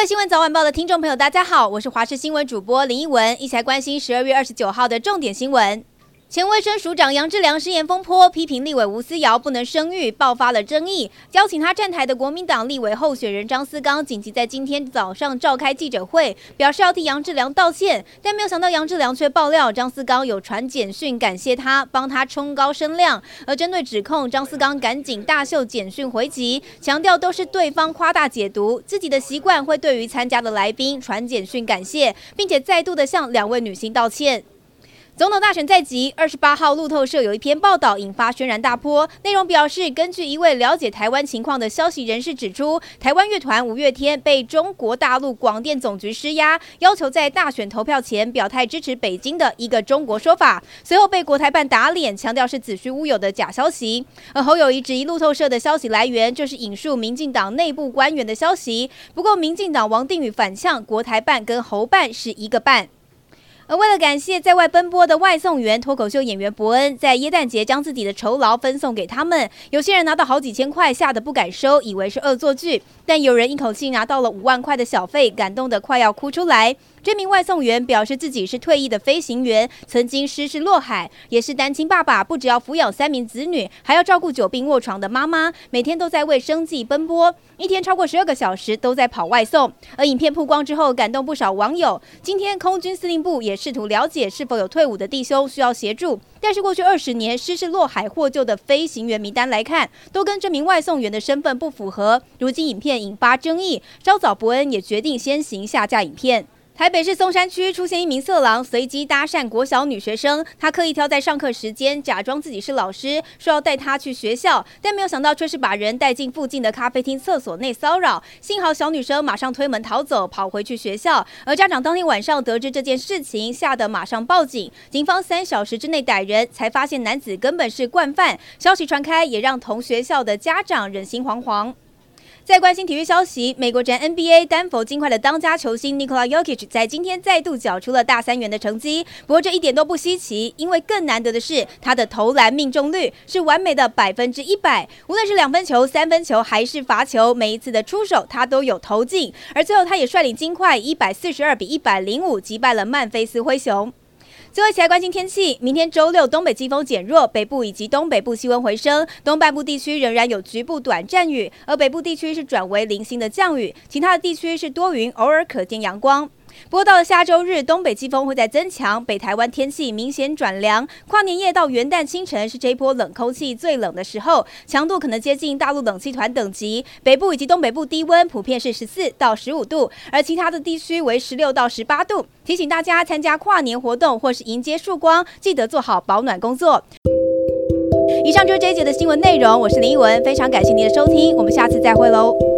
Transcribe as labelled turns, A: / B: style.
A: 位新闻早晚报的听众朋友，大家好，我是华视新闻主播林一文，一起来关心十二月二十九号的重点新闻。前卫生署长杨志良失言风波，批评立委吴思瑶不能生育，爆发了争议。邀请他站台的国民党立委候选人张思刚，紧急在今天早上召开记者会，表示要替杨志良道歉。但没有想到杨志良却爆料，张思刚有传简讯感谢他，帮他冲高声量。而针对指控，张思刚赶紧大秀简讯回击，强调都是对方夸大解读，自己的习惯会对于参加的来宾传简讯感谢，并且再度的向两位女星道歉。总统大选在即，二十八号路透社有一篇报道引发轩然大波。内容表示，根据一位了解台湾情况的消息人士指出，台湾乐团五月天被中国大陆广电总局施压，要求在大选投票前表态支持北京的一个中国说法。随后被国台办打脸，强调是子虚乌有的假消息。而侯友宜质疑路透社的消息来源就是引述民进党内部官员的消息。不过，民进党王定宇反呛，国台办跟侯办是一个办。而为了感谢在外奔波的外送员、脱口秀演员伯恩，在耶诞节将自己的酬劳分送给他们。有些人拿到好几千块，吓得不敢收，以为是恶作剧；但有人一口气拿到了五万块的小费，感动得快要哭出来。这名外送员表示自己是退役的飞行员，曾经失事落海，也是单亲爸爸，不只要抚养三名子女，还要照顾久病卧床的妈妈，每天都在为生计奔波，一天超过十二个小时都在跑外送。而影片曝光之后，感动不少网友。今天空军司令部也试图了解是否有退伍的弟兄需要协助，但是过去二十年失事落海获救的飞行员名单来看，都跟这名外送员的身份不符合。如今影片引发争议，稍早伯恩也决定先行下架影片。台北市松山区出现一名色狼，随机搭讪国小女学生。他刻意挑在上课时间，假装自己是老师，说要带她去学校，但没有想到却是把人带进附近的咖啡厅厕所内骚扰。幸好小女生马上推门逃走，跑回去学校。而家长当天晚上得知这件事情，吓得马上报警。警方三小时之内逮人，才发现男子根本是惯犯。消息传开，也让同学校的家长人心惶惶。在关心体育消息，美国职 NBA 丹佛金块的当家球星 Nikola Jokic 在今天再度缴出了大三元的成绩。不过这一点都不稀奇，因为更难得的是他的投篮命中率是完美的百分之一百，无论是两分球、三分球还是罚球，每一次的出手他都有投进。而最后他也率领金块一百四十二比一百零五击败了曼菲斯灰熊。最后一起来关心天气。明天周六，东北季风减弱，北部以及东北部气温回升，东半部地区仍然有局部短暂雨，而北部地区是转为零星的降雨，其他的地区是多云，偶尔可见阳光。不过到了下周日，东北季风会再增强，北台湾天气明显转凉。跨年夜到元旦清晨是这一波冷空气最冷的时候，强度可能接近大陆冷气团等级。北部以及东北部低温普遍是十四到十五度，而其他的地区为十六到十八度。提醒大家参加跨年活动或是迎接曙光，记得做好保暖工作。以上就是这一节的新闻内容，我是林依文，非常感谢您的收听，我们下次再会喽。